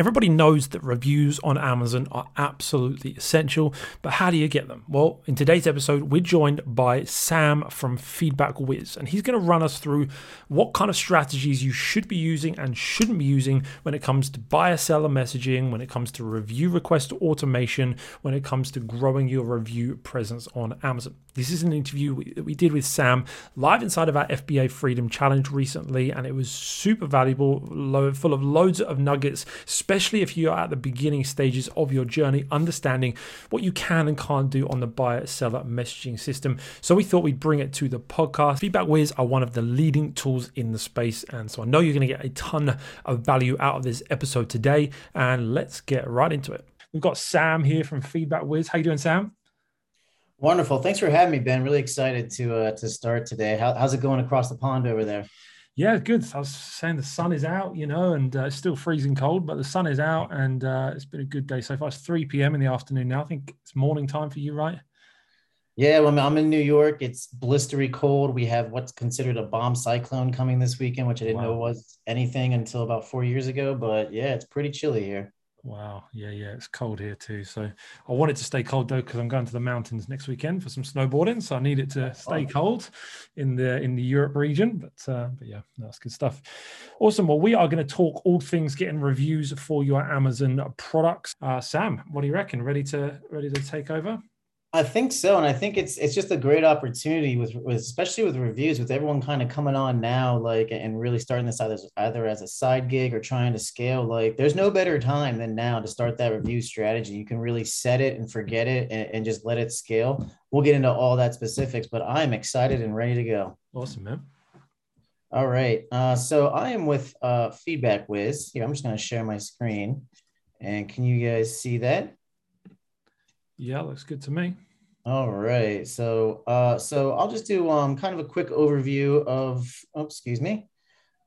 Everybody knows that reviews on Amazon are absolutely essential, but how do you get them? Well, in today's episode, we're joined by Sam from Feedback Whiz, and he's going to run us through what kind of strategies you should be using and shouldn't be using when it comes to buyer seller messaging, when it comes to review request automation, when it comes to growing your review presence on Amazon. This is an interview that we did with Sam live inside of our FBA Freedom Challenge recently, and it was super valuable, full of loads of nuggets, especially if you are at the beginning stages of your journey, understanding what you can and can't do on the buyer seller messaging system. So we thought we'd bring it to the podcast. Feedback Whiz are one of the leading tools in the space, and so I know you're going to get a ton of value out of this episode today. And let's get right into it. We've got Sam here from Feedback Whiz. How you doing, Sam? Wonderful. Thanks for having me, Ben. Really excited to uh, to start today. How, how's it going across the pond over there? Yeah, good. I was saying the sun is out, you know, and uh, it's still freezing cold, but the sun is out, and uh, it's been a good day so far. It's 3 p.m. in the afternoon now. I think it's morning time for you, right? Yeah, well, I'm in New York. It's blistery cold. We have what's considered a bomb cyclone coming this weekend, which I didn't wow. know was anything until about four years ago. But yeah, it's pretty chilly here. Wow. Yeah, yeah. It's cold here too. So I want it to stay cold though, because I'm going to the mountains next weekend for some snowboarding. So I need it to stay oh. cold in the in the Europe region. But uh, but yeah, that's good stuff. Awesome. Well, we are going to talk all things getting reviews for your Amazon products. Uh, Sam, what do you reckon? Ready to ready to take over? I think so, and I think it's it's just a great opportunity with, with especially with reviews, with everyone kind of coming on now, like and really starting this either either as a side gig or trying to scale. Like, there's no better time than now to start that review strategy. You can really set it and forget it, and, and just let it scale. We'll get into all that specifics, but I'm excited and ready to go. Awesome, man. All right, uh, so I am with uh, Feedback Whiz. Here, I'm just going to share my screen, and can you guys see that? Yeah, looks good to me. All right. So uh so I'll just do um kind of a quick overview of oh excuse me.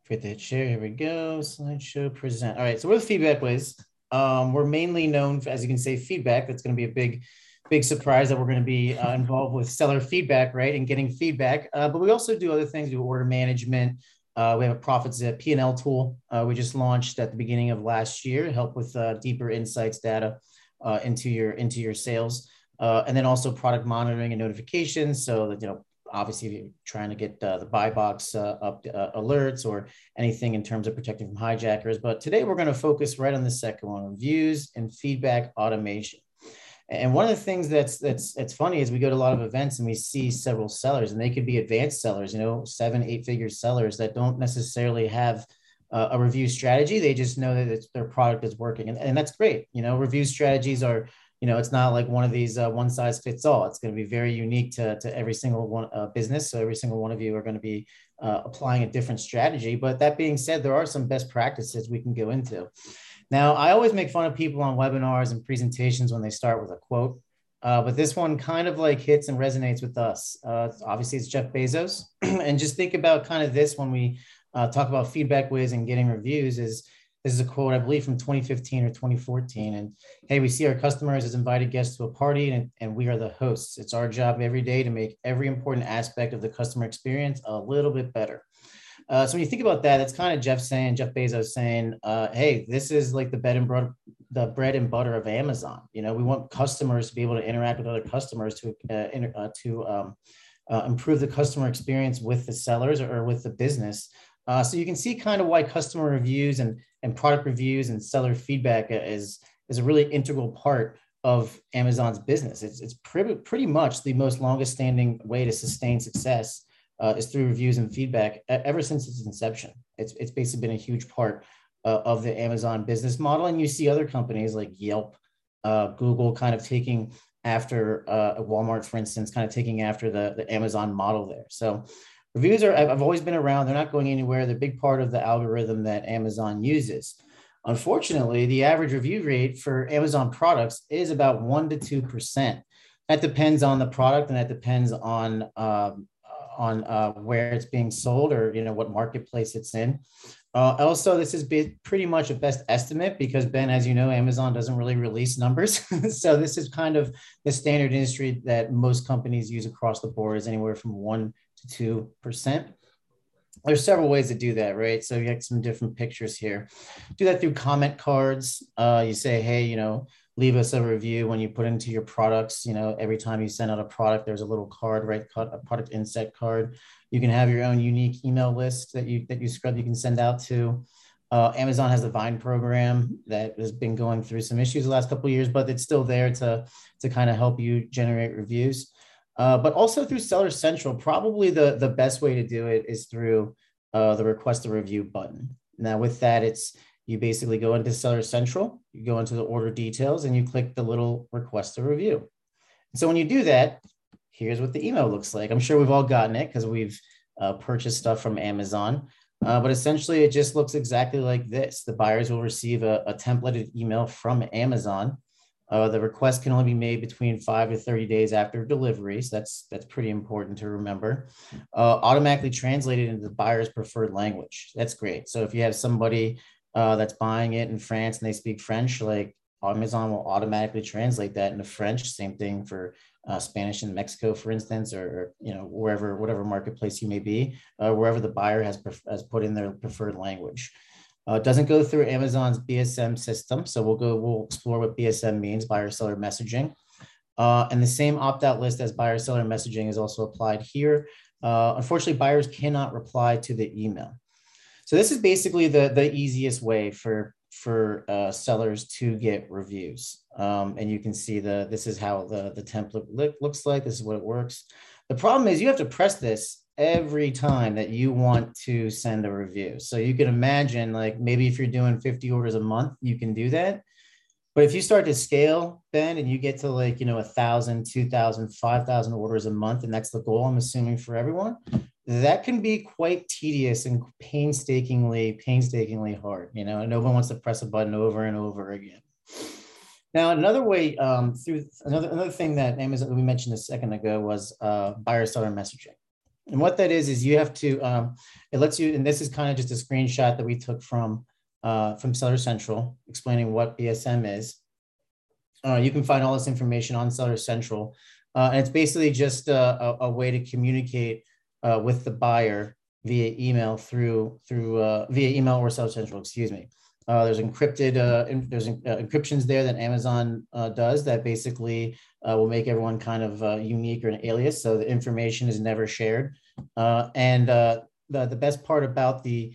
Forget to hit share. Here we go. Slideshow present. All right. So we're the feedback Whiz. Um, we're mainly known for, as you can say, feedback. That's going to be a big, big surprise that we're going to be uh, involved with seller feedback, right? And getting feedback. Uh, but we also do other things. We do order management. Uh, we have a profits at P&L tool. Uh, we just launched at the beginning of last year to help with uh, deeper insights data uh, into your into your sales, uh, and then also product monitoring and notifications. So that you know, obviously, if you're trying to get uh, the buy box uh, up uh, alerts or anything in terms of protecting from hijackers. But today we're going to focus right on the second one: reviews and feedback automation. And one of the things that's that's that's funny is we go to a lot of events and we see several sellers, and they could be advanced sellers, you know, seven, eight figure sellers that don't necessarily have a review strategy. They just know that their product is working, and, and that's great. You know, review strategies are you know it's not like one of these uh, one size fits all. It's going to be very unique to to every single one uh, business. So every single one of you are going to be uh, applying a different strategy. But that being said, there are some best practices we can go into. Now, I always make fun of people on webinars and presentations when they start with a quote. Uh, but this one kind of like hits and resonates with us. Uh, obviously, it's Jeff Bezos, and just think about kind of this when we uh, talk about feedback ways and getting reviews is this is a quote I believe from 2015 or 2014. And hey, we see our customers as invited guests to a party, and, and we are the hosts. It's our job every day to make every important aspect of the customer experience a little bit better. Uh, so when you think about that, that's kind of Jeff saying, Jeff Bezos saying, uh, "Hey, this is like the bread and butter, the bread and butter of Amazon. You know, we want customers to be able to interact with other customers to uh, inter, uh, to um, uh, improve the customer experience with the sellers or with the business. Uh, so you can see kind of why customer reviews and, and product reviews and seller feedback is, is a really integral part of Amazon's business. It's, it's pretty, pretty much the most longest standing way to sustain success uh, is through reviews and feedback ever since its inception. It's, it's basically been a huge part uh, of the Amazon business model. And you see other companies like Yelp, uh, Google kind of taking after uh, Walmart, for instance, kind of taking after the, the Amazon model there. So Reviews are, I've always been around. They're not going anywhere. They're a big part of the algorithm that Amazon uses. Unfortunately, the average review rate for Amazon products is about 1% to 2%. That depends on the product and that depends on, um, on uh, where it's being sold or you know what marketplace it's in. Uh, also, this is pretty much a best estimate because Ben, as you know, Amazon doesn't really release numbers. so this is kind of the standard industry that most companies use across the board is anywhere from one to 2%. there's several ways to do that, right? So you get some different pictures here. Do that through comment cards. Uh, you say, hey, you know, leave us a review when you put into your products. You know, every time you send out a product, there's a little card, right? Cut A product inset card. You can have your own unique email list that you that you scrub. You can send out to. Uh, Amazon has a Vine program that has been going through some issues the last couple years, but it's still there to to kind of help you generate reviews. Uh, but also through Seller Central, probably the the best way to do it is through uh, the request a review button. Now, with that, it's you basically go into Seller Central, you go into the order details, and you click the little request a review. And so when you do that, here's what the email looks like. I'm sure we've all gotten it because we've uh, purchased stuff from Amazon. Uh, but essentially, it just looks exactly like this. The buyers will receive a, a templated email from Amazon. Uh, the request can only be made between five to 30 days after delivery. So that's that's pretty important to remember. Uh, automatically translated into the buyer's preferred language. That's great. So if you have somebody uh, that's buying it in France and they speak French, like Amazon will automatically translate that into French. Same thing for uh, Spanish in Mexico, for instance, or, you know wherever whatever marketplace you may be, uh, wherever the buyer has has put in their preferred language. Uh, it doesn't go through Amazon's BSM system, so we'll go we'll explore what BSM means, buyer seller messaging. Uh, and the same opt-out list as buyer seller messaging is also applied here. Uh, unfortunately, buyers cannot reply to the email. So this is basically the, the easiest way for, for uh, sellers to get reviews. Um, and you can see the this is how the, the template look, looks like. This is what it works. The problem is you have to press this every time that you want to send a review. So you can imagine like maybe if you're doing 50 orders a month, you can do that. But if you start to scale, Ben, and you get to like, you know, a thousand, two thousand, five thousand orders a month, and that's the goal, I'm assuming for everyone, that can be quite tedious and painstakingly, painstakingly hard. You know, no one wants to press a button over and over again. Now, another way um, through another another thing that Amazon we mentioned a second ago was uh, buyer seller messaging. And what that is is you have to um, it lets you, and this is kind of just a screenshot that we took from uh, from Seller Central explaining what BSM is. Uh, you can find all this information on Seller Central, uh, and it's basically just a, a, a way to communicate uh, with the buyer via email through through uh, via email or Seller Central. Excuse me. Uh, there's encrypted in, there's encryptions there that Amazon does that basically will make everyone kind of unique or an alias, so the information is never shared. and the the best part about the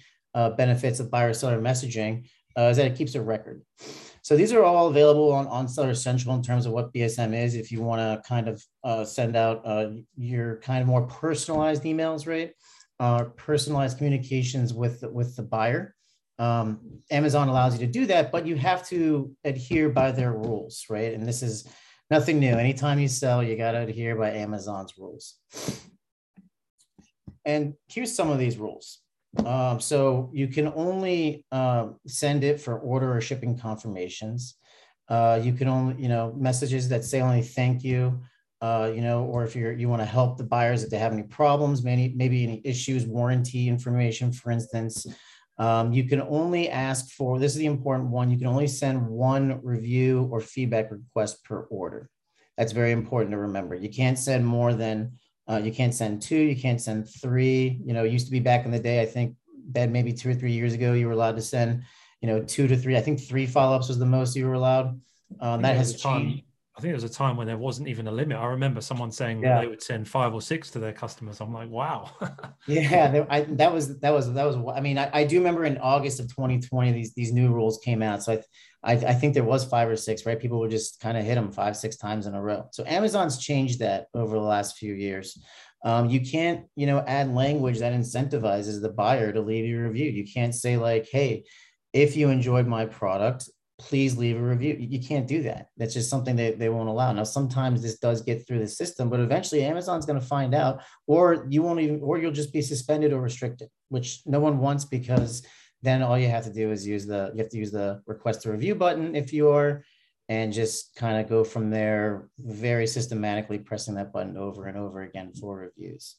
benefits of buyer seller messaging is that it keeps a record. So these are all available on, on Seller Central in terms of what BSM is. If you want to kind of uh, send out uh, your kind of more personalized emails, right? Uh, personalized communications with with the buyer. Um, Amazon allows you to do that, but you have to adhere by their rules, right? And this is nothing new. Anytime you sell, you got to adhere by Amazon's rules. And here's some of these rules. Um, so you can only uh, send it for order or shipping confirmations. Uh, you can only, you know, messages that say only thank you, uh, you know, or if you're you want to help the buyers if they have any problems, maybe maybe any issues, warranty information, for instance. Um, you can only ask for this is the important one. You can only send one review or feedback request per order. That's very important to remember. You can't send more than uh, you can't send two, you can't send three. You know, it used to be back in the day, I think, Ben, maybe two or three years ago, you were allowed to send, you know, two to three. I think three follow ups was the most you were allowed. Um, that has changed. I think there was a time when there wasn't even a limit. I remember someone saying yeah. they would send five or six to their customers. I'm like, wow. yeah, I, that was that was that was. I mean, I, I, do remember in August of 2020 these these new rules came out. So I, I I think there was five or six. Right, people would just kind of hit them five six times in a row. So Amazon's changed that over the last few years. Um, you can't you know add language that incentivizes the buyer to leave you a review. You can't say like, hey, if you enjoyed my product please leave a review. You can't do that. That's just something that they won't allow. Now, sometimes this does get through the system, but eventually Amazon's going to find out, or you won't even, or you'll just be suspended or restricted, which no one wants because then all you have to do is use the, you have to use the request a review button if you are, and just kind of go from there very systematically pressing that button over and over again for reviews.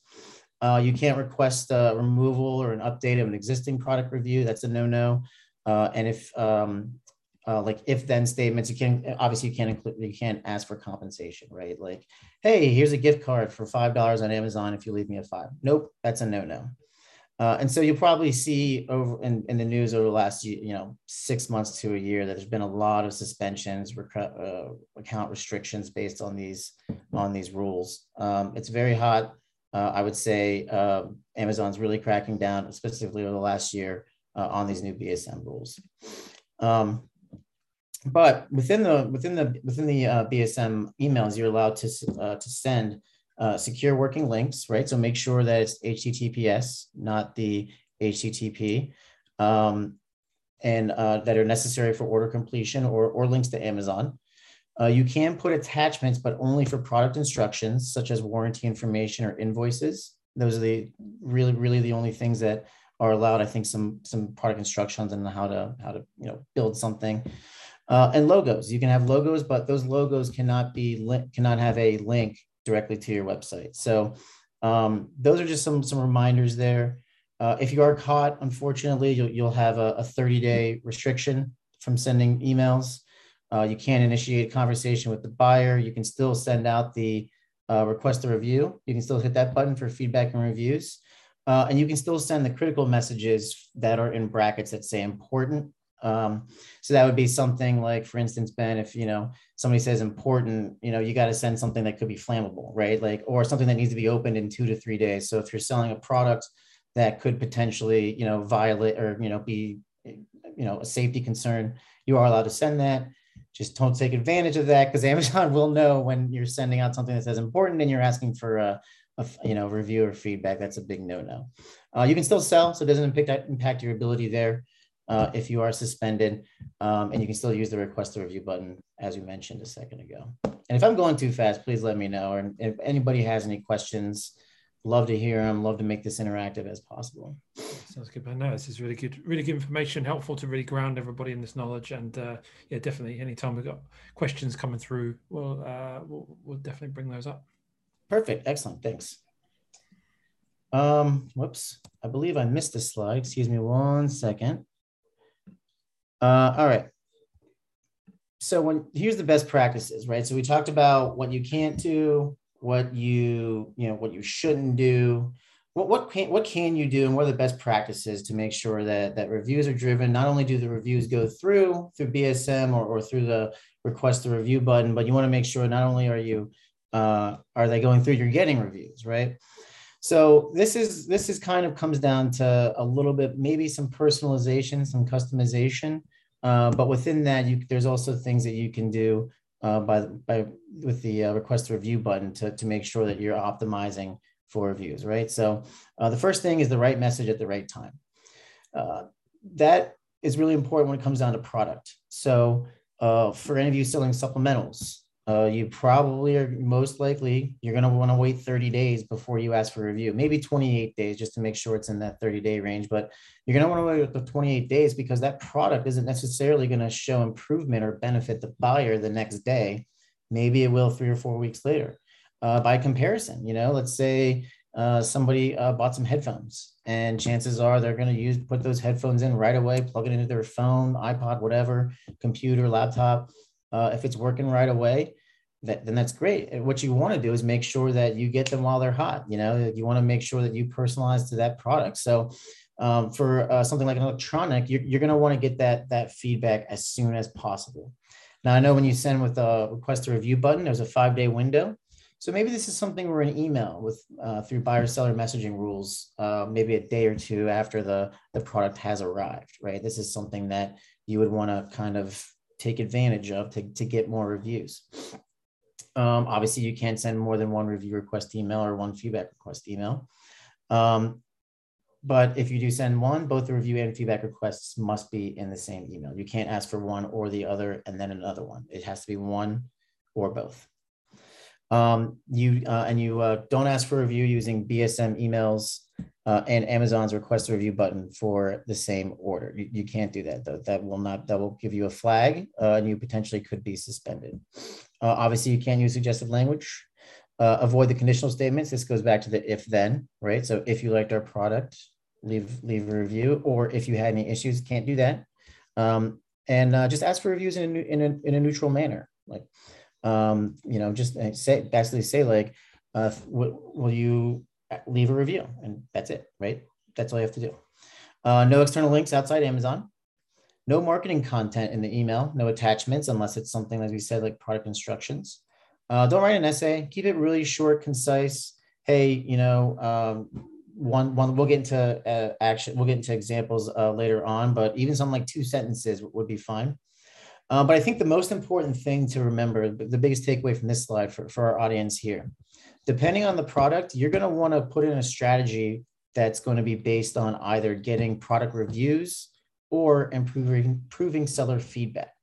Uh, you can't request a removal or an update of an existing product review. That's a no-no. Uh, and if um, uh, like if then statements you can obviously you can't include you can't ask for compensation right like hey here's a gift card for five dollars on amazon if you leave me a five nope that's a no-no Uh, and so you'll probably see over in, in the news over the last you know six months to a year that there's been a lot of suspensions, rec- uh, account restrictions based on these on these rules. Um, it's very hot. Uh, I would say uh, Amazon's really cracking down, specifically over the last year, uh, on these new BSM rules. Um, but within the within the within the uh, BSM emails, you're allowed to to send uh, secure working links, right? So make sure that it's HTTPS, not the HTTP, um, and uh, that are necessary for order completion or, or links to Amazon. Uh, you can put attachments, but only for product instructions, such as warranty information or invoices. Those are the really, really the only things that are allowed. I think some some product instructions and how to how to you know build something. Uh, and logos. You can have logos, but those logos cannot be li- cannot have a link directly to your website. So um, those are just some some reminders there. Uh, if you are caught, unfortunately, you'll, you'll have a, a 30 day restriction from sending emails. Uh, you can't initiate a conversation with the buyer. You can still send out the uh, request a review. You can still hit that button for feedback and reviews. Uh, and you can still send the critical messages that are in brackets that say important um, so that would be something like, for instance, Ben, if you know somebody says important, you know, you got to send something that could be flammable, right? Like, or something that needs to be opened in two to three days. So if you're selling a product that could potentially, you know, violate or you know be, you know, a safety concern, you are allowed to send that. Just don't take advantage of that because Amazon will know when you're sending out something that says important and you're asking for a, a you know review or feedback. That's a big no-no. Uh, you can still sell, so it doesn't impact impact your ability there uh, if you are suspended, um, and you can still use the request to review button as we mentioned a second ago. And if I'm going too fast, please let me know. And if anybody has any questions, love to hear them. Love to make this interactive as possible. Sounds good, man. No, this is really good, really good information, helpful to really ground everybody in this knowledge. And uh, yeah, definitely, anytime we've got questions coming through, we'll, uh, we'll we'll definitely bring those up. Perfect, excellent, thanks. Um, whoops, I believe I missed a slide. Excuse me one second. Uh, all right. So when here's the best practices, right? So we talked about what you can't do, what you you know what you shouldn't do. What what can what can you do, and what are the best practices to make sure that that reviews are driven? Not only do the reviews go through through BSM or, or through the request the review button, but you want to make sure not only are you uh, are they going through, you're getting reviews, right? So this is this is kind of comes down to a little bit maybe some personalization, some customization, uh, but within that, you, there's also things that you can do uh, by by with the uh, request review button to to make sure that you're optimizing for reviews, right? So uh, the first thing is the right message at the right time. Uh, that is really important when it comes down to product. So uh, for any of you selling supplementals, uh, you probably are most likely you're going to want to wait 30 days before you ask for review maybe 28 days just to make sure it's in that 30 day range but you're going to want to wait the 28 days because that product isn't necessarily going to show improvement or benefit the buyer the next day. Maybe it will three or four weeks later. Uh, by comparison you know let's say uh, somebody uh, bought some headphones and chances are they're going to use put those headphones in right away plug it into their phone ipod whatever computer laptop. Uh, if it's working right away that, then that's great. And what you want to do is make sure that you get them while they're hot. You know, you want to make sure that you personalize to that product. So um, for uh, something like an electronic, you're, you're going to want to get that that feedback as soon as possible. Now I know when you send with a request to review button, there's a five day window. So maybe this is something where an email with uh, through buyer seller messaging rules, uh, maybe a day or two after the the product has arrived, right? This is something that you would want to kind of take advantage of to, to get more reviews. Um, obviously, you can't send more than one review request email or one feedback request email. Um, but if you do send one, both the review and feedback requests must be in the same email. You can't ask for one or the other and then another one. It has to be one or both. Um, you uh, and you uh, don't ask for review using BSM emails uh, and Amazon's request a review button for the same order. You, you can't do that though. That will not. That will give you a flag, uh, and you potentially could be suspended. Uh, obviously, you can't use suggestive language. Uh, avoid the conditional statements. This goes back to the if then, right? So if you liked our product, leave leave a review, or if you had any issues, can't do that. Um, and just ask for reviews in a, in a, in a neutral manner, like um, you know, just uh, say basically say like, uh, will, will you leave a review, and that's it, right? That's all you have to do. Uh, no external links outside Amazon. No marketing content in the email. No attachments unless it's something, as we said, like product instructions. Uh, don't write an essay. Keep it really short, concise. Hey, you know, um, one one we'll get into uh, action. We'll get into examples uh, later on, but even something like two sentences would be fine. Uh, but I think the most important thing to remember, the biggest takeaway from this slide for, for our audience here, depending on the product, you're going to want to put in a strategy that's going to be based on either getting product reviews or improving, improving seller feedback.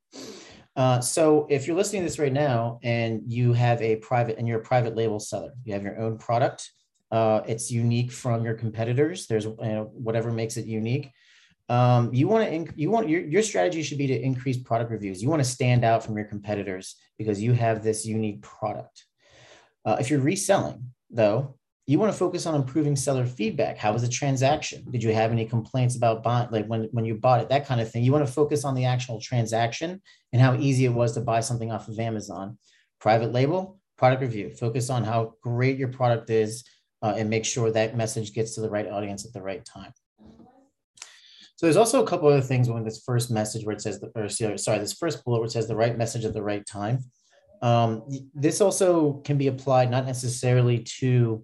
Uh, so if you're listening to this right now and you have a private and you're a private label seller, you have your own product, uh, it's unique from your competitors. There's you know, whatever makes it unique. Um, you want to inc- you want your, your strategy should be to increase product reviews. You want to stand out from your competitors because you have this unique product. Uh, if you're reselling, though, you want to focus on improving seller feedback. How was the transaction? Did you have any complaints about buying, like when, when you bought it, that kind of thing? You want to focus on the actual transaction and how easy it was to buy something off of Amazon. Private label, product review. Focus on how great your product is uh, and make sure that message gets to the right audience at the right time. So there's also a couple other things when this first message where it says, the, or sorry, this first bullet where it says the right message at the right time. Um, this also can be applied not necessarily to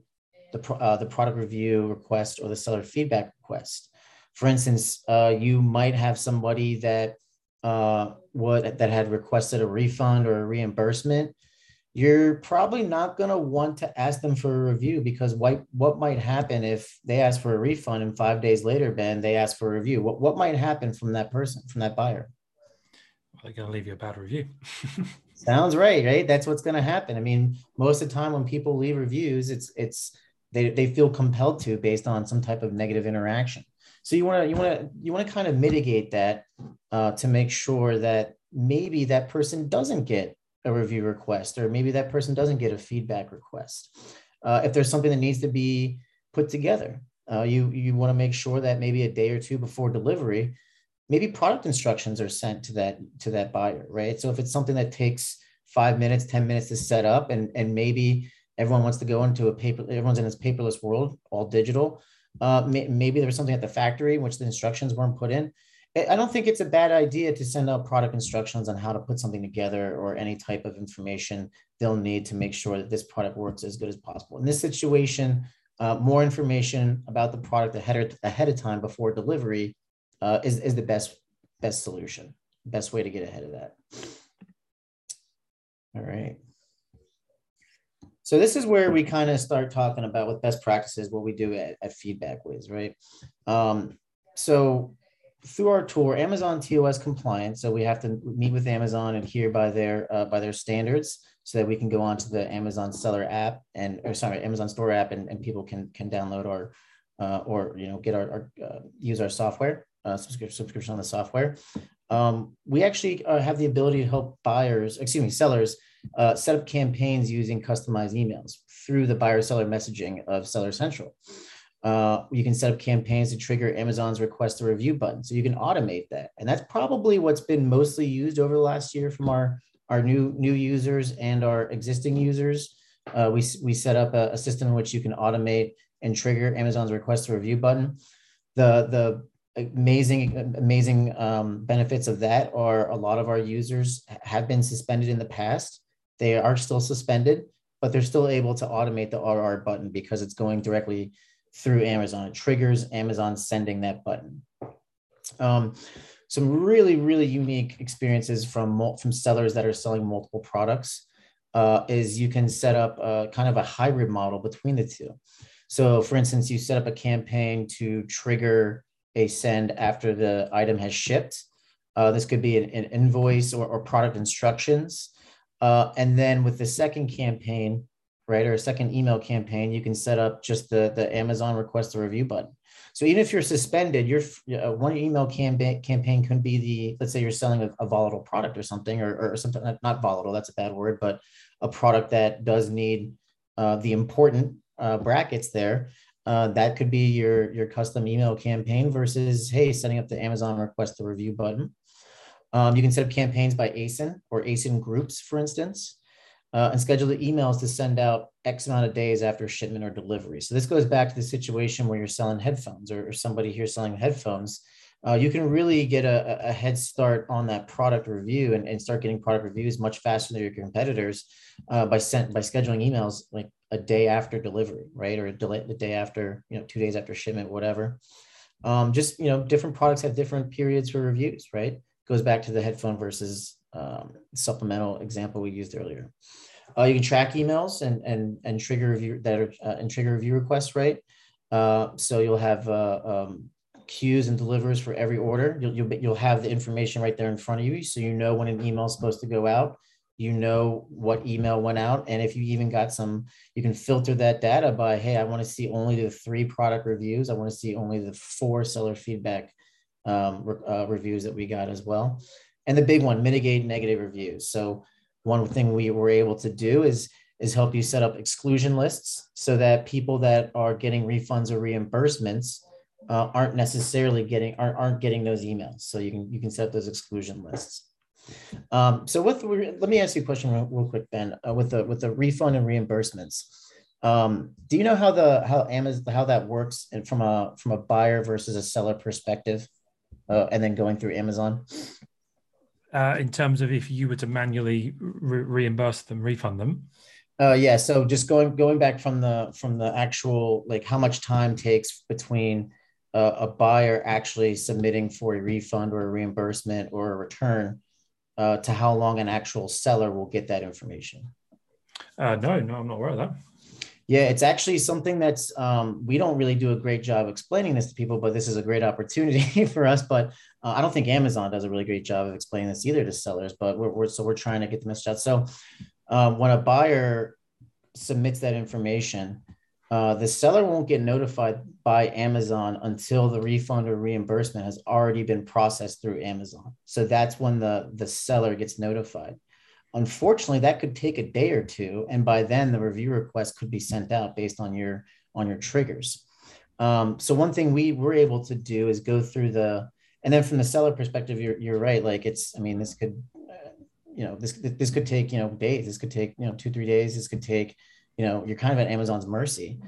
the, uh, the product review request or the seller feedback request. For instance, uh, you might have somebody that uh, what that had requested a refund or a reimbursement. You're probably not going to want to ask them for a review because what what might happen if they ask for a refund and five days later, Ben, they ask for a review? What what might happen from that person, from that buyer? Well, they're going to leave you a bad review. Sounds right, right? That's what's going to happen. I mean, most of the time when people leave reviews, it's it's they, they feel compelled to based on some type of negative interaction so you want to you want to you want to kind of mitigate that uh, to make sure that maybe that person doesn't get a review request or maybe that person doesn't get a feedback request. Uh, if there's something that needs to be put together uh, you you want to make sure that maybe a day or two before delivery maybe product instructions are sent to that to that buyer right? So if it's something that takes five minutes ten minutes to set up and and maybe everyone wants to go into a paper everyone's in this paperless world all digital uh, may, maybe there was something at the factory in which the instructions weren't put in i don't think it's a bad idea to send out product instructions on how to put something together or any type of information they'll need to make sure that this product works as good as possible. In this situation uh, more information about the product ahead of, ahead of time before delivery uh, is, is the best best solution best way to get ahead of that. All right. So this is where we kind of start talking about with best practices, what we do at, at Feedback Whiz, right? Um, so through our tour, Amazon TOS compliant. So we have to meet with Amazon and adhere by their uh, by their standards, so that we can go onto the Amazon Seller app and or sorry, Amazon Store app, and, and people can can download our uh, or you know get our, our uh, use our software uh, subscription on the software. Um, we actually uh, have the ability to help buyers, excuse me, sellers uh, set up campaigns using customized emails through the buyer seller messaging of Seller Central. Uh, you can set up campaigns to trigger Amazon's request a review button. So you can automate that. And that's probably what's been mostly used over the last year from our, our new, new users and our existing users. Uh, we, we set up a, a, system in which you can automate and trigger Amazon's request a review button. The, the amazing amazing um, benefits of that are a lot of our users have been suspended in the past they are still suspended, but they're still able to automate the RR button because it's going directly through Amazon. It triggers Amazon sending that button. Um, some really, really unique experiences from, from sellers that are selling multiple products uh, is you can set up a, kind of a hybrid model between the two. So, for instance, you set up a campaign to trigger a send after the item has shipped. Uh, this could be an, an invoice or, or, product instructions. Uh, and then with the second campaign, right, or a second email campaign, you can set up just the, the Amazon request a review button. So even if you're suspended, your uh, one email campaign campaign can be the let's say you're selling a, a volatile product or something, or, or something not volatile, that's a bad word, but a product that does need uh, the important uh, brackets there. Uh, that could be your your custom email campaign versus hey setting up the Amazon request the review button. Um, you can set up campaigns by ASIN or ASIN groups, for instance. Uh, and schedule the emails to send out X amount of days after shipment or delivery. So this goes back to the situation where you're selling headphones or, or somebody here selling headphones. Uh, you can really get a, a, head start on that product review and, and start getting product reviews much faster than your competitors uh, by sent by scheduling emails like a day after delivery, right, or a day after, you know, two days after shipment, whatever. Um, just you know, different products have different periods for reviews, right? Goes back to the headphone versus um, supplemental example we used earlier. Uh, you can track emails and and and trigger review that are uh, and trigger review requests, right? Uh, so you'll have uh, um, queues and delivers for every order. You'll, you'll you'll have the information right there in front of you, so you know when an email is supposed to go out. You know what email went out, and if you even got some, you can filter that data by, hey, I want to see only the three product reviews. I want to see only the four seller feedback um, re- uh, reviews that we got as well. And the big one, mitigate negative reviews. So one thing we were able to do is is help you set up exclusion lists so that people that are getting refunds or reimbursements uh, aren't necessarily getting aren't, aren't getting those emails. So you can you can set up those exclusion lists. Um, so with let me ask you a question real, real quick, Ben. Uh, with the with the refund and reimbursements, um, do you know how the how Amazon how that works and from a from a buyer versus a seller perspective, uh, and then going through Amazon? Uh, in terms of if you were to manually re- reimburse them, refund them? Uh, yeah. So just going going back from the from the actual like how much time takes between uh, a buyer actually submitting for a refund or a reimbursement or a return uh, to how long an actual seller will get that information. Uh, no, no, I'm not aware of that. Yeah, it's actually something that's um, we don't really do a great job explaining this to people, but this is a great opportunity for us. But uh, I don't think Amazon does a really great job of explaining this either to sellers. But we're, we're so we're trying to get the message out. So um, when a buyer submits that information, uh, the seller won't get notified by Amazon until the refund or reimbursement has already been processed through Amazon. So that's when the the seller gets notified. Unfortunately, that could take a day or two, and by then the review request could be sent out based on your on your triggers. Um, so one thing we were able to do is go through the, and then from the seller perspective, you're you're right. Like it's, I mean, this could, uh, you know, this this could take you know days. This could take you know two three days. This could take, you know, you're kind of at Amazon's mercy.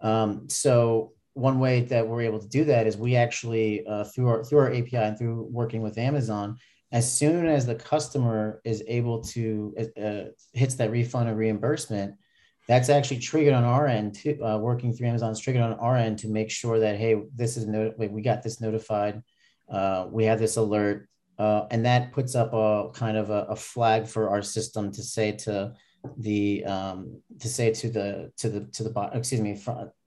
Um, so one way that we're able to do that is we actually uh, through our through our API and through working with Amazon, as soon as the customer is able to uh, hits that refund or reimbursement that's actually triggered on our end to uh, working through amazon's triggered on our end to make sure that hey this is no we got this notified uh, we have this alert uh, and that puts up a kind of a, a, flag for our system to say to the um, to say to the to the to the excuse me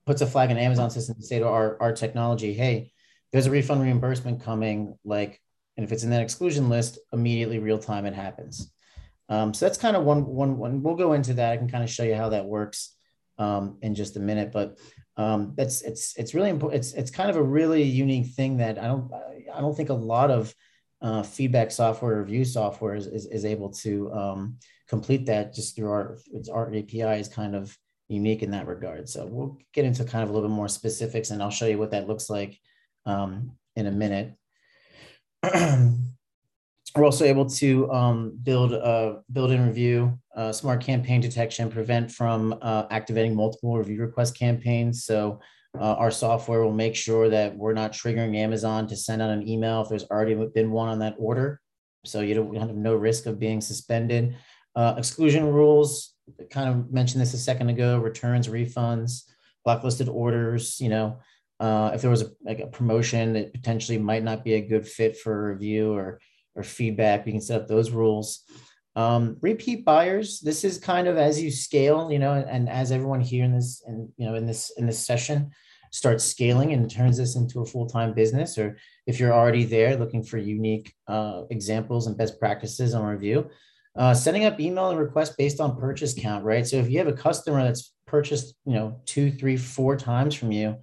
puts a flag in amazon system to say to our, our technology hey there's a refund reimbursement coming like and if it's in that exclusion list, immediately real time it happens. Um, so that's kind of one, one, one, we'll go into that. I can kind of show you how that works um, in just a minute, but um, that's, it's, it's really important. It's, it's kind of a really unique thing that I don't, I don't think a lot of uh, feedback software, review software is, is, is able to um, complete that just through our, our API is kind of unique in that regard. So we'll get into kind of a little bit more specifics and I'll show you what that looks like um, in a minute. we're also able to um, build a build and review uh, smart campaign detection, prevent from uh, activating multiple review request campaigns. So uh, our software will make sure that we're not triggering Amazon to send out an email if there's already been one on that order. So you don't have no risk of being suspended. Uh, exclusion rules, kind of mentioned this a second ago, returns, refunds, blacklisted orders, you know, uh, if there was a, like a promotion that potentially might not be a good fit for review or or feedback, we can set up those rules. Um, repeat buyers. This is kind of as you scale, you know, and, as everyone here in this and you know in this in this session starts scaling and turns this into a full time business, or if you're already there looking for unique uh, examples and best practices on review, uh, setting up email and request based on purchase count, right? So if you have a customer that's purchased, you know, two, three, four times from you,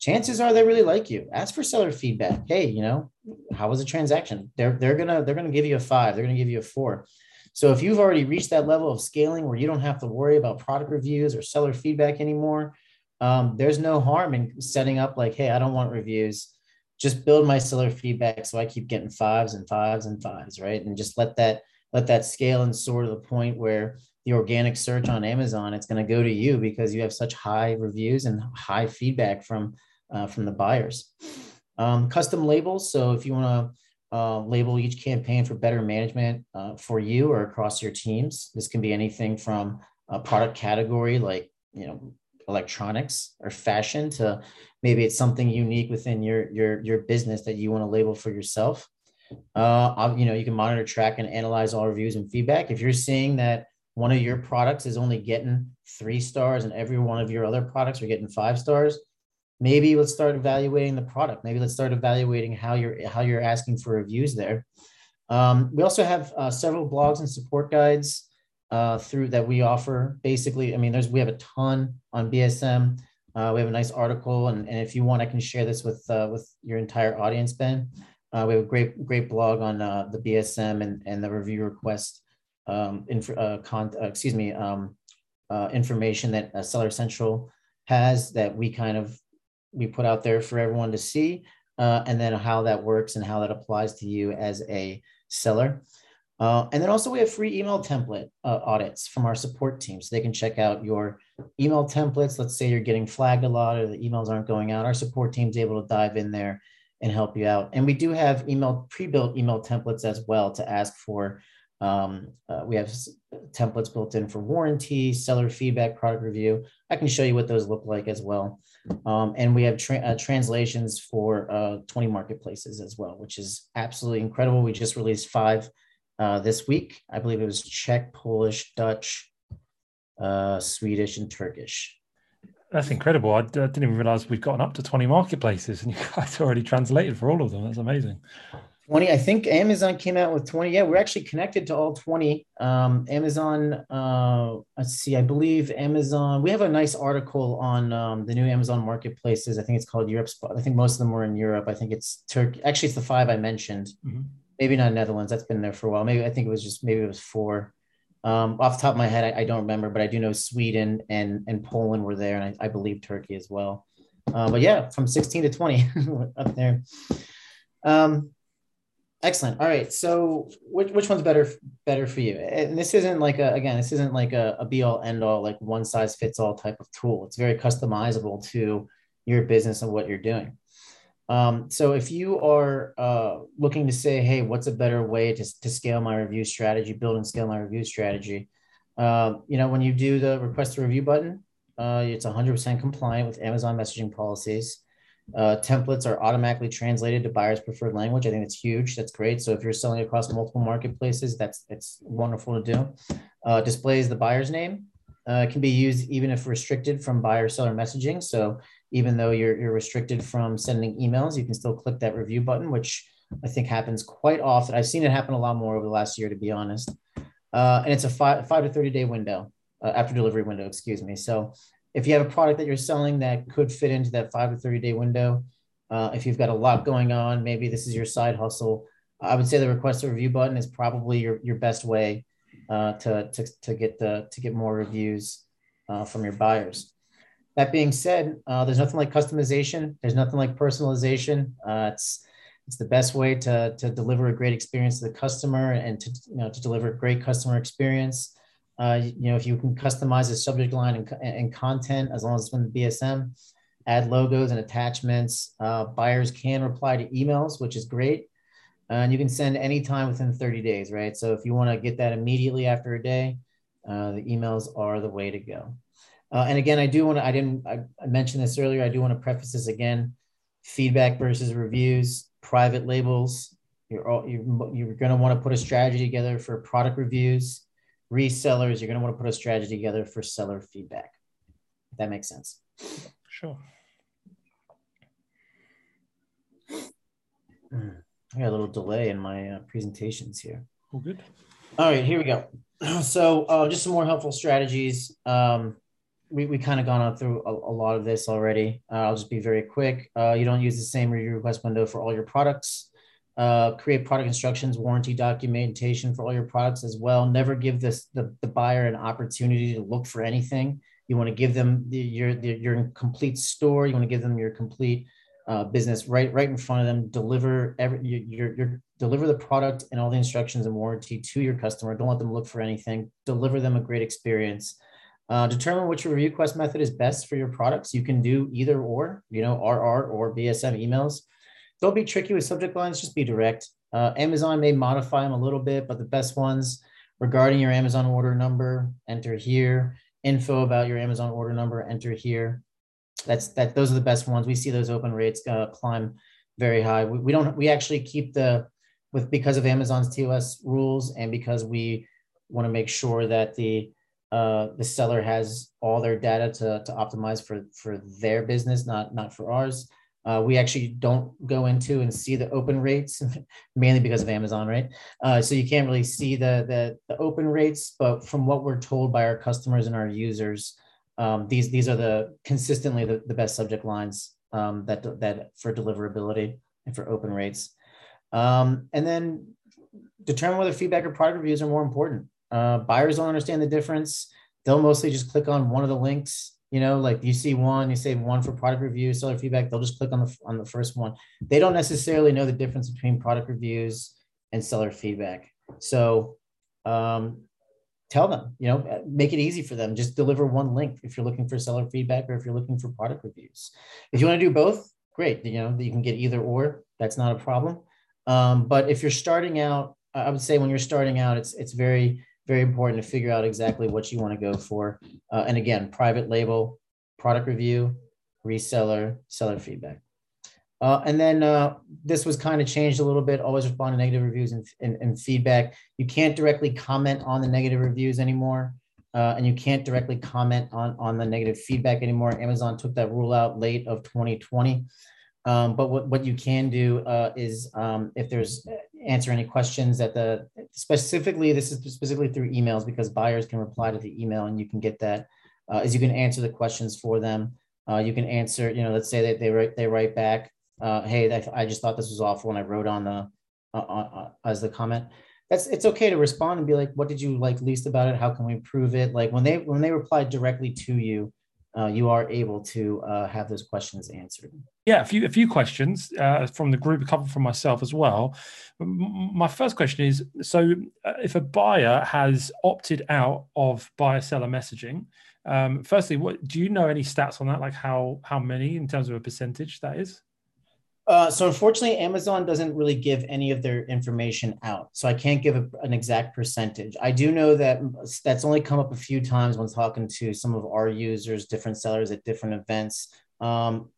chances are they really like you. Ask for seller feedback. Hey, you know, how was the transaction? They're they're gonna they're gonna give you a five. They're gonna give you a four. So if you've already reached that level of scaling where you don't have to worry about product reviews or seller feedback anymore, um, there's no harm in setting up like, hey, I don't want reviews. Just build my seller feedback so I keep getting fives and fives and fives, right? And just let that let that scale and soar to the point where the organic search on Amazon, it's going to go to you because you have such high reviews and high feedback from uh, from the buyers. Um, custom labels. So if you want to uh, label each campaign for better management uh, for you or across your teams, this can be anything from a product category like you know electronics or fashion to maybe it's something unique within your your your business that you want to label for yourself. Uh, you know, you can monitor, track, and analyze all reviews and feedback. If you're seeing that one of your products is only getting three stars and every one of your other products are getting five stars, maybe let's start evaluating the product. Maybe let's start evaluating how you're how you're asking for reviews there. Um, we also have uh, several blogs and support guides uh, through that we offer. Basically, I mean, there's we have a ton on BSM. Uh, we have a nice article, and, and if you want, I can share this with uh, with your entire audience, Ben. Uh, we have a great great blog on uh, the BSM and, and the review request um, inf- con- excuse me um, information that Seller Central has that we kind of we put out there for everyone to see, and then how that works and how that applies to you as a seller. Uh, and then also we have free email template uh, audits from our support team. So they can check out your email templates. Let's say you're getting flagged a lot or the emails aren't going out. Our support team is able to dive in there and help you out. And we do have email pre-built email templates as well to ask for. Um, uh, we have templates built in for warranty, seller feedback, product review. I can show you what those look like as well. Um, and we have tra- uh, translations for uh, 20 marketplaces as well, which is absolutely incredible. We just released five uh, this week. I believe it was Czech, Polish, Dutch, uh, Swedish, and Turkish. That's incredible. I, I didn't even realize we've gotten up to 20 marketplaces and you guys already translated for all of them. That's amazing. 20, I think Amazon came out with 20. Yeah, we're actually connected to all 20. Um, Amazon, uh, let's see, I believe Amazon, we have a nice article on um, the new Amazon marketplaces. I think it's called Europe. I think most of them were in Europe. I think it's Turkey. Actually, it's the five I mentioned. Mm-hmm maybe not Netherlands. That's been there for a while. Maybe I think it was just maybe it was four. Um, off the top of my head, I, I, don't remember, but I do know Sweden and and Poland were there, and I, I believe Turkey as well. Uh, but yeah, from 16 to 20 up there. Um, excellent. All right. So which, which one's better better for you? And this isn't like a again, this isn't like a, a be all end all like one size fits all type of tool. It's very customizable to your business and what you're doing. Um, so if you are uh, looking to say, hey, what's a better way to, to scale my review strategy, build and scale my review strategy, uh, you know, when you do the request a review button, uh, it's 100% compliant with Amazon messaging policies. Uh, templates are automatically translated to buyer's preferred language. I think it's huge. That's great. So if you're selling across multiple marketplaces, that's it's wonderful to do. Uh, displays the buyer's name. Uh, can be used even if restricted from buyer seller messaging. So even though you're, you're restricted from sending emails, you can still click that review button, which I think happens quite often. I've seen it happen a lot more over the last year, to be honest. Uh, and it's a five, five to 30 day window, uh, after delivery window, excuse me. So if you have a product that you're selling that could fit into that five to 30 day window, uh, if you've got a lot going on, maybe this is your side hustle, I would say the request a review button is probably your, your best way uh, to, to, to get the, to get more reviews uh, from your buyers. That being said, uh, there's nothing like customization. There's nothing like personalization. Uh, it's it's the best way to, to deliver a great experience to the customer and to you know to deliver a great customer experience. Uh, you know, if you can customize the subject line and, and content as long as it's from the BSM, add logos and attachments. Uh, buyers can reply to emails, which is great. and you can send anytime within 30 days, right? So if you want to get that immediately after a day, uh, the emails are the way to go. Uh, and again, I do want to, I didn't, I, I mentioned this earlier. I do want to preface this again feedback versus reviews, private labels. You're, all, you're, you're going to want to put a strategy together for product reviews, resellers. You're going to want to put a strategy together for seller feedback. If that makes sense. Sure. I got a little delay in my uh, presentations here. All good. All right, here we go. So, uh, just some more helpful strategies. Um, we, we kind of gone on through a, a, lot of this already. Uh, I'll just be very quick. Uh, you don't use the same review request window for all your products. Uh, create product instructions, warranty documentation for all your products as well. Never give this the, the buyer an opportunity to look for anything. You want to give them the, your the, your complete store. You want to give them your complete uh, business right right in front of them. Deliver every your, your deliver the product and all the instructions and warranty to your customer. Don't let them look for anything. Deliver them a great experience. Uh, determine which review request method is best for your products. You can do either or, you know, RR or BSM emails. Don't be tricky with subject lines, just be direct. Uh, Amazon may modify them a little bit, but the best ones regarding your Amazon order number, enter here. Info about your Amazon order number, enter here. That's that. Those are the best ones. We see those open rates uh, climb very high. We, we don't. We actually keep the with because of Amazon's TOS rules and because we want to make sure that the uh, the seller has all their data to, to optimize for for their business, not not for ours. Uh, we actually don't go into and see the open rates, mainly because of Amazon, right? Uh, so you can't really see the, the, the open rates, but from what we're told by our customers and our users, um, these these are the consistently the, the best subject lines um, that that for deliverability and for open rates. Um, and then determine whether feedback or product reviews are more important. Uh, buyers don't understand the difference. They'll mostly just click on one of the links you know like you see one you say one for product review seller feedback they'll just click on the on the first one. They don't necessarily know the difference between product reviews and seller feedback. So um, tell them you know make it easy for them. Just deliver one link if you're looking for seller feedback or if you're looking for product reviews. If you want to do both great you know you can get either or that's not a problem. Um, but if you're starting out i would say when you're starting out it's it's very very important to figure out exactly what you want to go for. Uh, and again, private label, product review, reseller, seller feedback. Uh, and then uh, this was kind of changed a little bit. Always respond to negative reviews and, and, and feedback. You can't directly comment on the negative reviews anymore. Uh, and you can't directly comment on, on the negative feedback anymore. Amazon took that rule out late of 2020. Um, but what, what you can do uh, is um, if there's answer any questions at the specifically this is specifically through emails because buyers can reply to the email and you can get that uh, is you can answer the questions for them. Uh, you can answer you know let's say that they write they write back uh, hey I just thought this was awful and I wrote on the uh, uh, as the comment. That's it's okay to respond and be like what did you like least about it? How can we improve it? Like when they when they reply directly to you uh, you are able to uh, have those questions answered. Yeah, a few a few questions uh, from the group, a couple from myself as well. My first question is: so, uh, if a buyer has opted out of buyer seller messaging, um, firstly, what do you know any stats on that? Like how how many in terms of a percentage that is? Uh, so unfortunately, Amazon doesn't really give any of their information out. So I can't give a, an exact percentage. I do know that that's only come up a few times when talking to some of our users, different sellers at different events. Um,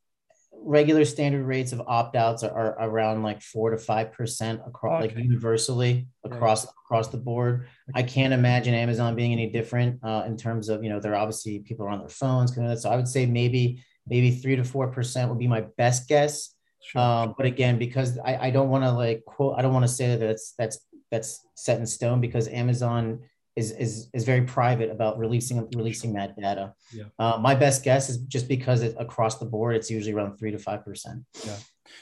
regular standard rates of opt-outs are, are around like four to five percent across okay. like universally across right. across the board. I can't imagine Amazon being any different uh, in terms of you know they're obviously people are on their phones. So I would say maybe maybe three to four percent would be my best guess Sure. Um, but again, because I, I don't want to like quote, I don't want to say that that's that's that's set in stone because Amazon is is is very private about releasing releasing that data. Yeah. Uh, my best guess is just because it, across the board, it's usually around three to five percent. Yeah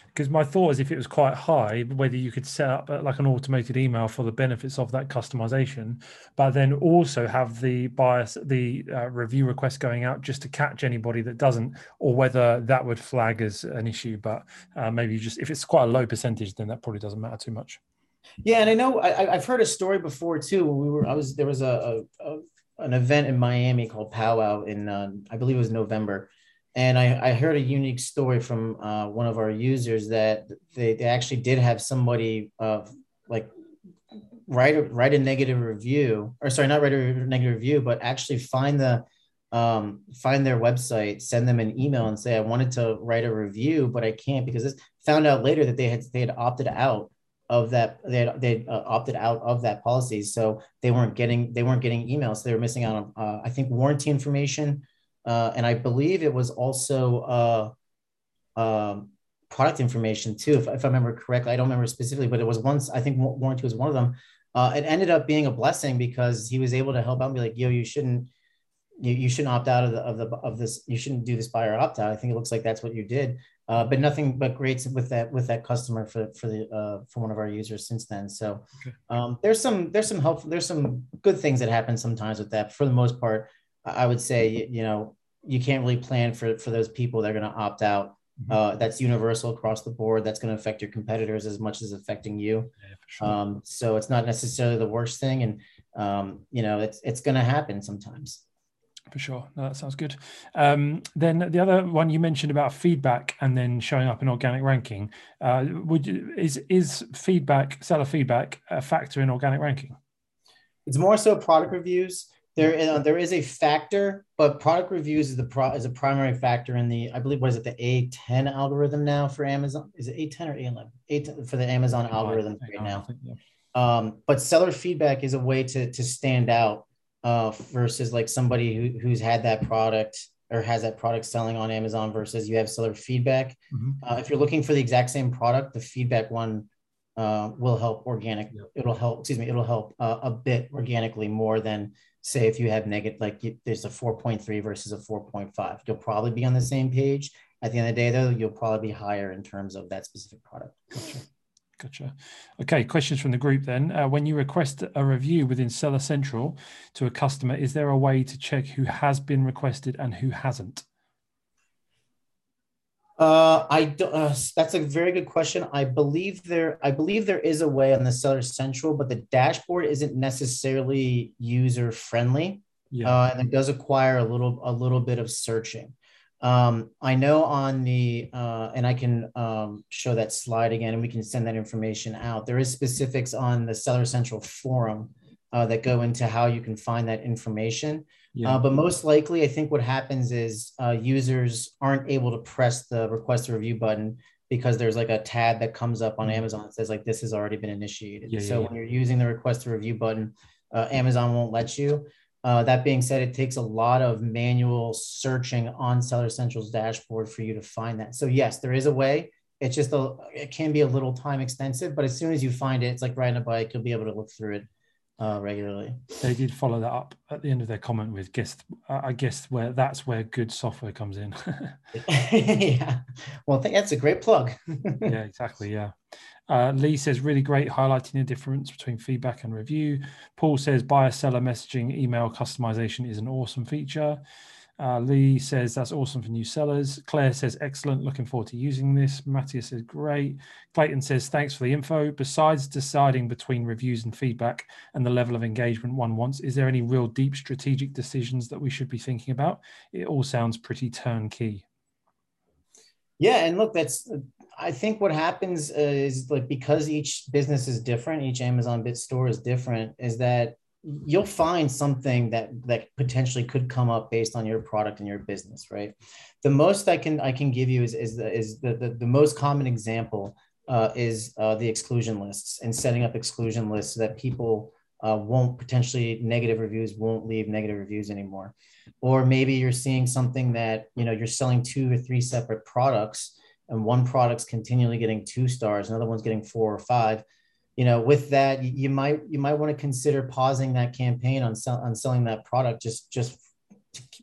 because my thought is if it was quite high whether you could set up uh, like an automated email for the benefits of that customization but then also have the bias the uh, review request going out just to catch anybody that doesn't or whether that would flag as an issue. But uh, maybe just if it's quite a low percentage then that probably doesn't matter too much. Yeah and i know I, have heard a story before too we were i was there was a, a, a an event in miami called powwow in uh, i believe it was november and I, I heard a unique story from uh, one of our users that they, they actually did have somebody uh, like write a, write a negative review or sorry not write a negative review but actually find the um, find their website send them an email and say i wanted to write a review but i can't because this found out later that they had they had opted out of that they had, they uh, opted out of that policy. So they weren't getting they weren't getting emails. So they were missing out on uh, i think warranty information uh, and I believe it was also uh, um, product information too, if, if, I remember correctly. I don't remember specifically, but it was once. I think warranty was one of them. Uh, it ended up being a blessing because he was able to help out and be like, "Yo, you shouldn't, you, you shouldn't opt out of the of the of this. You shouldn't do this buyer opt out." I think it looks like that's what you did. Uh, but nothing but great with that with that customer for for the uh, for one of our users since then. So um, there's some there's some helpful there's some good things that happen sometimes with that. For the most part, I would say, you know, you can't really plan for, for those people that are going to opt out Mm-hmm. Uh, that's universal across the board. That's going to affect your competitors as much as affecting you. Yeah, sure. um, so it's not necessarily the worst thing, and um, you know it's it's going to happen sometimes. For sure, no, that sounds good. Um, then the other one you mentioned about feedback and then showing up in organic ranking. Uh, would you, is is feedback seller feedback a factor in organic ranking? It's more so product reviews there there is a factor, but product reviews is the pro is a primary factor in the I believe what is it the A10 algorithm now for Amazon? Is it A10 or A11? A10 for the Amazon algorithm right now. Um, but seller feedback is a way to to stand out uh, versus like somebody who, who's had that product or has that product selling on Amazon versus you have seller feedback. Mm-hmm. Uh, if you're looking for the exact same product, the feedback one uh, will help organic. Yep. It'll help. Excuse me. It'll help uh, a bit organically more than say if you have negative like there's a 4.3 versus a 4.5 you'll probably be on the same page. At the end of the day though you'll probably be higher in terms of that specific product. Gotcha. Gotcha. Okay questions from the group then. Uh, when you request a review within seller central to a customer is there a way to check who has been requested and who hasn't uh, I don't, uh, that's a very good question. I believe there, I believe there is a way on the Seller Central, but the dashboard isn't necessarily user friendly, yeah. uh, and it does acquire a little, a little bit of searching. Um, I know on the, uh, and I can um, show that slide again, and we can send that information out. There is specifics on the Seller Central forum uh, that go into how you can find that information. Yeah. Uh, but most likely, I think what happens is uh, users aren't able to press the request a review button because there's like a tab that comes up on mm-hmm. Amazon that says like this has already been initiated. Yeah, so yeah, when you're using the request a review button, uh, Amazon won't let you. Uh, that being said, it takes a lot of manual searching on Seller Central's dashboard for you to find that. So yes, there is a way. It's just a it can be a little time extensive, but as soon as you find it, it's like riding a bike. You'll be able to look through it uh, regularly. They did follow that up at the end of their comment with guess. I guess where that's where good software comes in. yeah, well, I think that's a great plug. yeah, exactly. Yeah. Uh, Lee says really great, highlighting the difference between feedback and review. Paul says buyer seller messaging email customization is an awesome feature. Uh, Lee says that's awesome for new sellers. Claire says excellent. Looking forward to using this. Matthias says great. Clayton says thanks for the info. Besides deciding between reviews and feedback and the level of engagement one wants, is there any real deep strategic decisions that we should be thinking about? It all sounds pretty turnkey. Yeah, and look, that's I think what happens is like because each business is different, each Amazon Bit store is different, is that you'll find something that that potentially could come up based on your product and your business right? The most i can i can give you is is the is the the, the most common example uh, is uh, the exclusion lists and setting up exclusion lists so that people uh, won't potentially negative reviews won't leave negative reviews anymore. Or maybe you're seeing something that you know you're selling two or three separate products and one product's continually getting two stars another one's getting four or five you know with that you might you might want to consider pausing that campaign on sell, on selling that product just just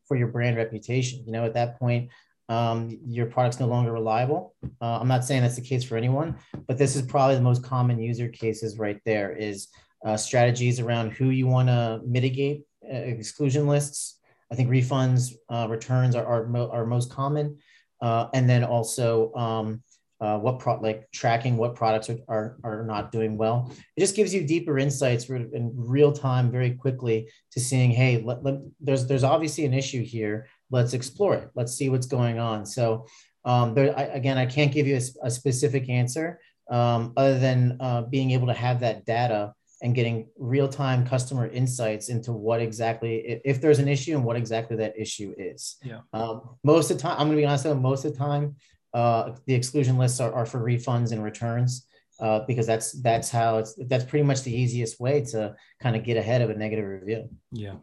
for your brand reputation. You know at that point um, your product's no longer reliable. Uh, i'm not saying that's the case for anyone but this is probably the most common user cases right there is uh, strategies around who you want to mitigate uh, exclusion lists. I think refunds uh, returns are, are, mo- are most common. Uh, and then also um, uh, what pro- like tracking what products are, are, are not doing well. It just gives you deeper insights in real time, very quickly to seeing, hey, let, let, there's there's obviously an issue here. Let's explore it. Let's see what's going on. So um, there, I, again, I can't give you a, a specific answer um, other than uh, being able to have that data and getting real time customer insights into what exactly if there's an issue and what exactly that issue is. Yeah. Um, most of the time, I'm going to be honest. Though, most of the time, uh, the exclusion lists are, are for refunds and returns uh, because that's that's how it's that's pretty much the easiest way to kind of get ahead of a negative review. Yeah.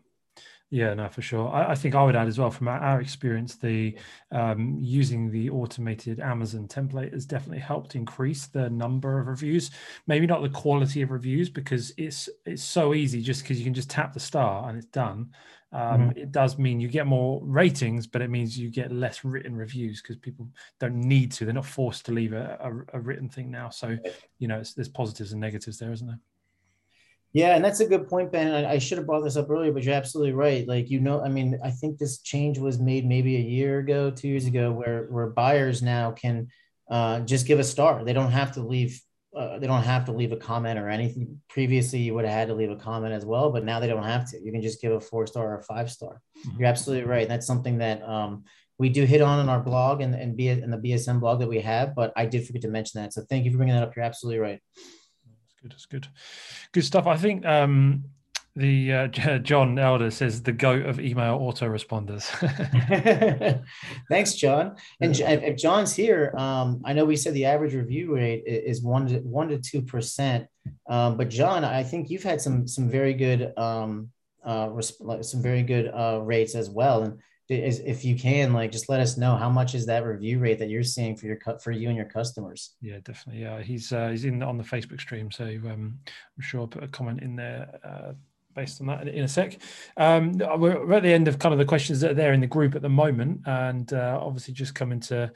Yeah, no, for sure. I, I, think I would add as well from our, our experience, the um, using the automated Amazon template has definitely helped increase the number of reviews. Maybe not the quality of reviews because it's it's so easy just because you can just tap the star and it's done um, mm-hmm. it does mean you get more ratings, but it means you get less written reviews because people don't need to. They're not forced to leave a, a, a written thing now. So, you know, there's positives and negatives there, isn't there? Yeah, and that's a good point, Ben. I, I, should have brought this up earlier, but you're absolutely right. Like you know, I mean, I think this change was made maybe a year ago, two years ago, where where buyers now can uh, just give a star. They don't have to leave. Uh, they don't have to leave a comment or anything. Previously, you would have had to leave a comment as well, but now they don't have to. You can just give a four star or a five star. Mm-hmm. You're absolutely right. That's something that um, we do hit on in our blog and and be in the BSM blog that we have. But I did forget to mention that. So thank you for bringing that up. You're absolutely right good. It's good. Good stuff. I think um, the uh, John Elder says the goat of email autoresponders. Thanks, John. And if John's here, um, I know we said the average review rate is one to one to two percent. Um, but John, I think you've had some some very good um, uh, some very good uh, rates as well. And is if you can like just let us know how much is that review rate that you're seeing for your cut for you and your customers. Yeah definitely. Yeah he's uh, he's in on the facebook stream so um, i'm sure i'll put a comment in there uh, based on that in a sec. Um, we're at the end of kind of the questions that are there in the group at the moment, and uh, obviously just coming to,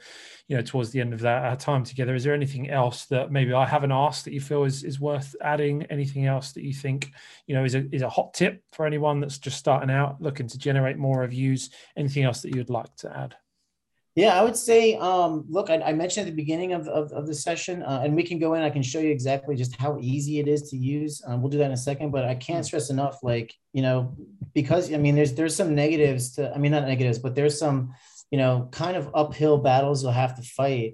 you know, towards the end of that our time together. Is there anything else that maybe I haven't asked that you feel is, is worth adding? Anything else that you think, you know, is a is a hot tip for anyone that's just starting out, looking to generate more reviews? Anything else that you'd like to add? Yeah, I would say, um, look, I, I, mentioned at the beginning of, of, of the session, uh, and we can go in, I can show you exactly just how easy it is to use. Um, we'll do that in a second, but I can't stress enough, like, you know, because, I mean, there's, there's some negatives to, I mean, not negatives, but there's some, you know, kind of uphill battles you'll have to fight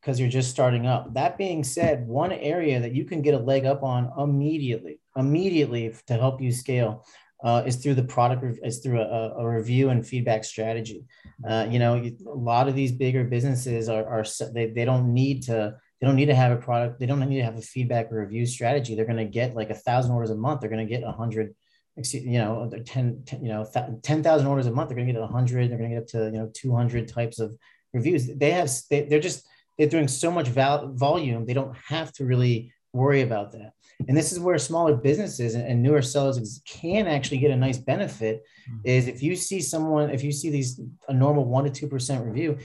because you're just starting up. That being said, one area that you can get a leg up on immediately, immediately to help you scale uh, is through the product is through a, a, review and feedback strategy. Uh, you know a lot of these bigger businesses are, are they, they don't need to they don't need to have a product they don't need to have a feedback or review strategy. They're going to get like a thousand orders a month they're going to get a hundred you know 10, 10 you know 10,000 orders a month they're going to get 100 they're going to get up to you know 200 types of reviews. They have they, they're just they're doing so much val- volume they don't have to really worry about that and this is where smaller businesses and, newer sellers can actually get a nice benefit mm-hmm. is if you see someone if you see these a normal 1 to 2% review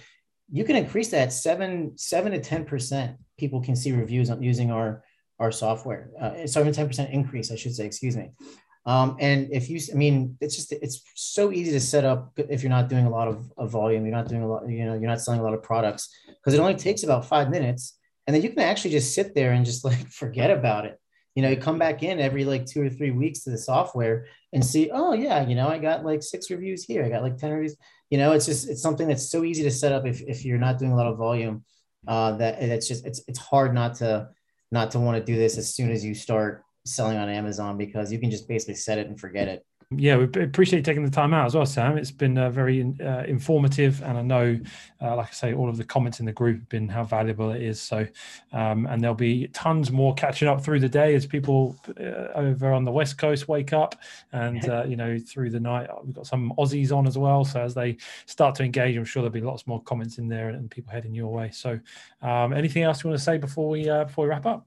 you can increase that 7 7 to 10% people can see reviews on using our our software uh, 7 to 10% increase i should say excuse me um, and if you i mean it's just it's so easy to set up if you're not doing a lot of, of volume you're not doing a lot you know you're not selling a lot of products because it only takes about five minutes and then you can actually just sit there and just like forget about it. You know you come back in every like two or three weeks to the software and see oh yeah you know i got like six reviews here. I got like 10 reviews. You know it's just it's something that's so easy to set up if, if you're not doing a lot of volume uh that it's just it's it's hard not to not to want to do this as soon as you start selling on amazon because you can just basically set it and forget it yeah, we appreciate you taking the time out as well, Sam. It's been uh, very uh, informative, and I know, uh, like I say, all of the comments in the group have been how valuable it is. So, um, and there'll be tons more catching up through the day as people uh, over on the west coast wake up, and uh, you know through the night we've got some Aussies on as well. So as they start to engage, I'm sure there'll be lots more comments in there and, and people heading your way. So, um, anything else you want to say before we uh, before we wrap up?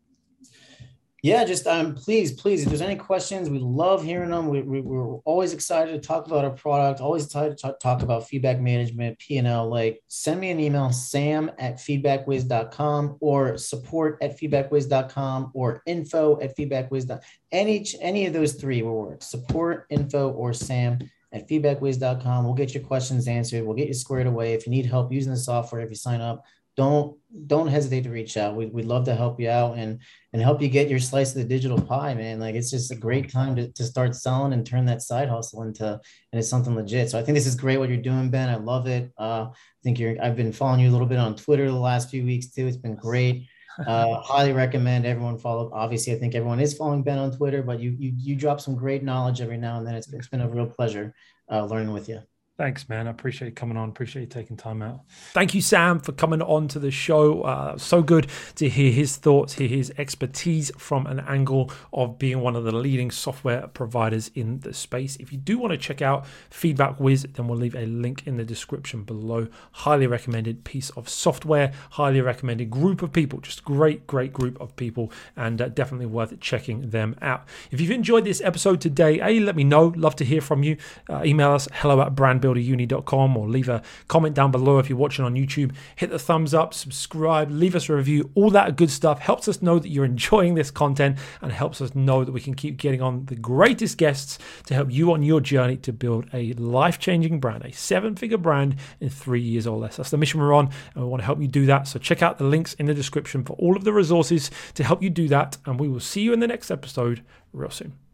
Yeah, just um, please, please, if there's any questions, we love hearing them. We, we, we're always excited to talk about our product, always excited to talk, talk about feedback management, P&L. Like send me an email, sam at feedbackwhiz.com or support at feedbackwhiz.com or info at feedbackwhiz.com. Any, any of those three will work. Support, info, or sam at feedbackwhiz.com. We'll get your questions answered. We'll get you squared away. If you need help using the software, if you sign up, don't don't hesitate to reach out. We, we'd love to help you out and and help you get your slice of the digital pie, man. Like it's just a great time to, to start selling and turn that side hustle into and it's something legit. So I think this is great what you're doing, Ben. I love it. Uh, I think you're I've been following you a little bit on Twitter the last few weeks too. It's been great. Uh, highly recommend everyone follow. Obviously, I think everyone is following Ben on Twitter, but you you you drop some great knowledge every now and then. It's, it's been a real pleasure uh, learning with you. Thanks, man. I appreciate you coming on. Appreciate you taking time out. Thank you, Sam, for coming on to the show. Uh, so good to hear his thoughts, hear his expertise from an angle of being one of the leading software providers in the space. If you do want to check out Feedback Whiz, then we'll leave a link in the description below. Highly recommended piece of software, highly recommended group of people, just great, great group of people, and uh, definitely worth checking them out. If you've enjoyed this episode today, A, let me know. Love to hear from you. Uh, email us hello at brandbuilder brandbuilderuni.com or leave a comment down below if you're watching on YouTube. Hit the thumbs up, subscribe, leave us a review. All that good stuff helps us know that you're enjoying this content and helps us know that we can keep getting on the greatest guests to help you on your journey to build a life changing brand, a seven figure brand in three years or less. That's the mission we're on, and we want to help you do that. So check out the links in the description for all of the resources to help you do that. And we will see you in the next episode real soon.